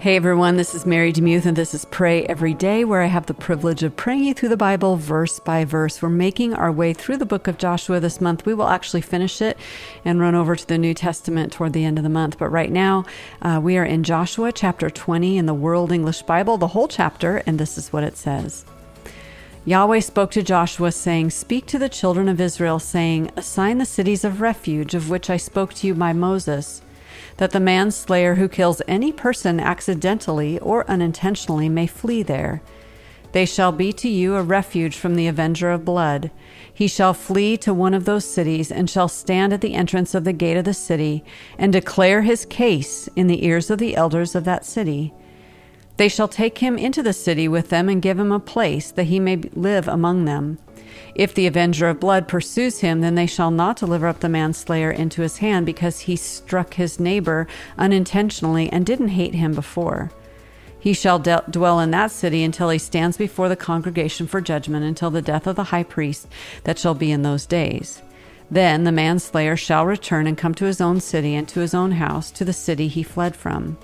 Hey everyone, this is Mary DeMuth, and this is Pray Every Day, where I have the privilege of praying you through the Bible verse by verse. We're making our way through the book of Joshua this month. We will actually finish it and run over to the New Testament toward the end of the month. But right now, uh, we are in Joshua chapter 20 in the World English Bible, the whole chapter, and this is what it says. Yahweh spoke to Joshua, saying, Speak to the children of Israel, saying, Assign the cities of refuge of which I spoke to you by Moses that the manslayer who kills any person accidentally or unintentionally may flee there. They shall be to you a refuge from the avenger of blood. He shall flee to one of those cities and shall stand at the entrance of the gate of the city and declare his case in the ears of the elders of that city. They shall take him into the city with them and give him a place that he may live among them. If the avenger of blood pursues him, then they shall not deliver up the manslayer into his hand because he struck his neighbor unintentionally and didn't hate him before. He shall de- dwell in that city until he stands before the congregation for judgment until the death of the high priest that shall be in those days. Then the manslayer shall return and come to his own city and to his own house, to the city he fled from.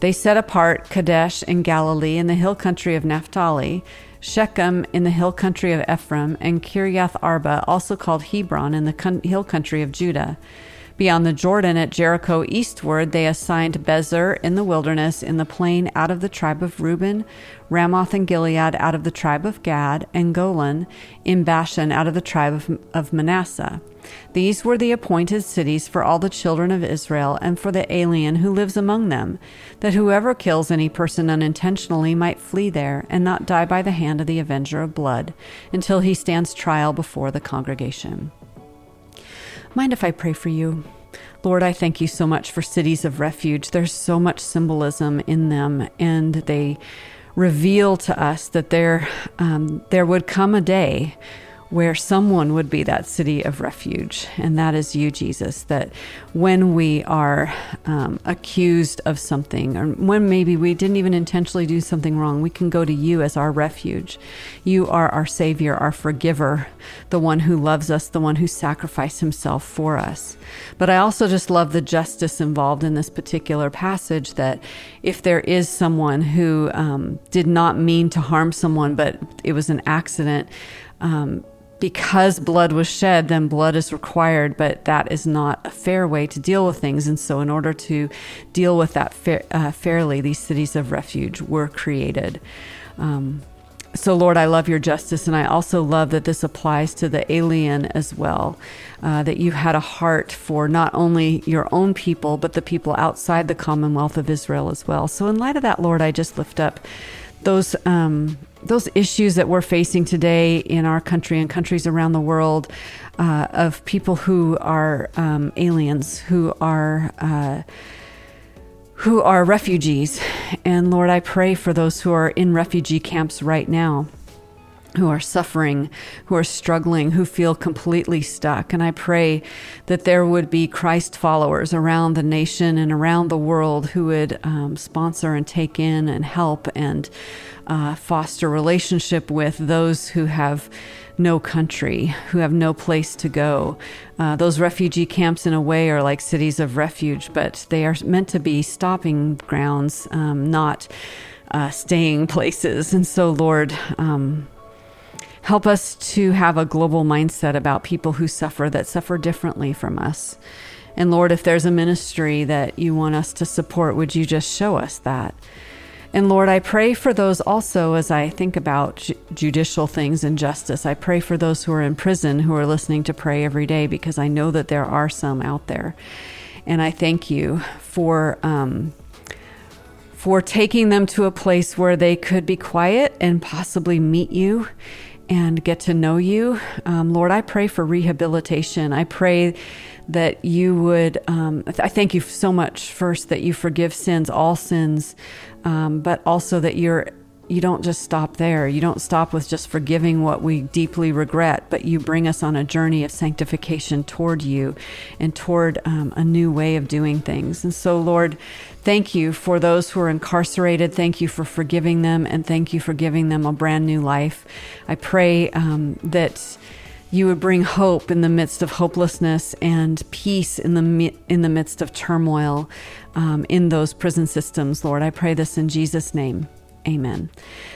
They set apart Kadesh in Galilee in the hill country of Naphtali, Shechem in the hill country of Ephraim, and Kiriath Arba, also called Hebron, in the hill country of Judah. Beyond the Jordan at Jericho eastward, they assigned Bezer in the wilderness in the plain out of the tribe of Reuben, Ramoth and Gilead out of the tribe of Gad, and Golan in Bashan out of the tribe of, of Manasseh. These were the appointed cities for all the children of Israel and for the alien who lives among them, that whoever kills any person unintentionally might flee there and not die by the hand of the avenger of blood until he stands trial before the congregation. Mind if I pray for you? Lord, I thank you so much for cities of refuge. There's so much symbolism in them, and they reveal to us that there, um, there would come a day where someone would be that city of refuge, and that is you, Jesus. That when we are um, accused of something, or when maybe we didn't even intentionally do something wrong, we can go to you as our refuge. You are our Savior, our forgiver, the one who loves us, the one who sacrificed himself for us. But I also just love the justice involved in this particular passage that if there is someone who um, did not mean to harm someone, but it was an accident, um, because blood was shed, then blood is required, but that is not a fair way to deal with things. And so, in order to deal with that uh, fairly, these cities of refuge were created. Um, so, Lord, I love your justice, and I also love that this applies to the alien as well. Uh, that you had a heart for not only your own people, but the people outside the Commonwealth of Israel as well. So, in light of that, Lord, I just lift up those um, those issues that we're facing today in our country and countries around the world uh, of people who are um, aliens, who are uh, who are refugees, and Lord, I pray for those who are in refugee camps right now who are suffering, who are struggling, who feel completely stuck. And I pray that there would be Christ followers around the nation and around the world who would um, sponsor and take in and help and uh, foster relationship with those who have no country, who have no place to go. Uh, those refugee camps, in a way, are like cities of refuge, but they are meant to be stopping grounds, um, not uh, staying places. And so, Lord, um, Help us to have a global mindset about people who suffer, that suffer differently from us. And Lord, if there's a ministry that you want us to support, would you just show us that? And Lord, I pray for those also as I think about ju- judicial things and justice. I pray for those who are in prison who are listening to pray every day because I know that there are some out there. And I thank you for. Um, for taking them to a place where they could be quiet and possibly meet you and get to know you. Um, Lord, I pray for rehabilitation. I pray that you would, um, I thank you so much first that you forgive sins, all sins, um, but also that you're you don't just stop there. You don't stop with just forgiving what we deeply regret, but you bring us on a journey of sanctification toward you and toward um, a new way of doing things. And so, Lord, thank you for those who are incarcerated. Thank you for forgiving them, and thank you for giving them a brand new life. I pray um, that you would bring hope in the midst of hopelessness and peace in the in the midst of turmoil. um, in those prison systems, Lord. I pray this in Jesus' name. Amen.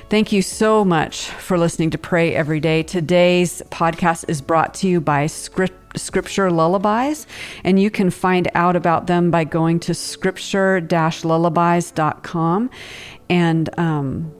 Thank you so much for listening to Pray Every Day. Today's podcast is brought to you by Script, Scripture Lullabies, and you can find out about them by going to scripture lullabies.com. And, um,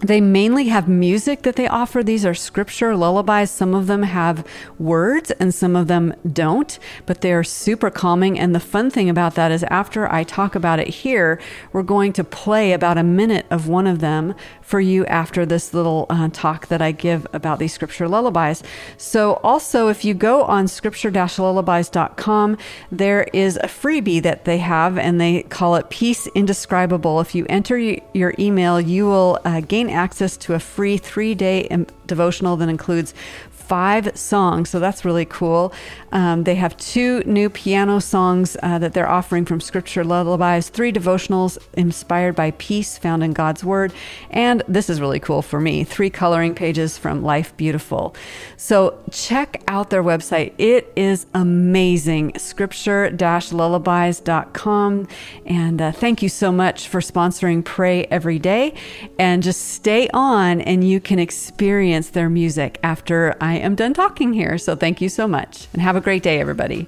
they mainly have music that they offer. These are scripture lullabies. Some of them have words and some of them don't, but they are super calming. And the fun thing about that is after I talk about it here, we're going to play about a minute of one of them for you after this little uh, talk that I give about these scripture lullabies. So, also, if you go on scripture lullabies.com, there is a freebie that they have, and they call it Peace Indescribable. If you enter your email, you will uh, gain access to a free three day devotional that includes five songs, so that's really cool. Um, they have two new piano songs uh, that they're offering from Scripture Lullabies, three devotionals inspired by peace found in God's Word, and this is really cool for me three coloring pages from Life Beautiful. So check out their website. It is amazing. Scripture lullabies.com. And uh, thank you so much for sponsoring Pray Every Day. And just stay on, and you can experience their music after I am done talking here. So thank you so much and have a great day, everybody.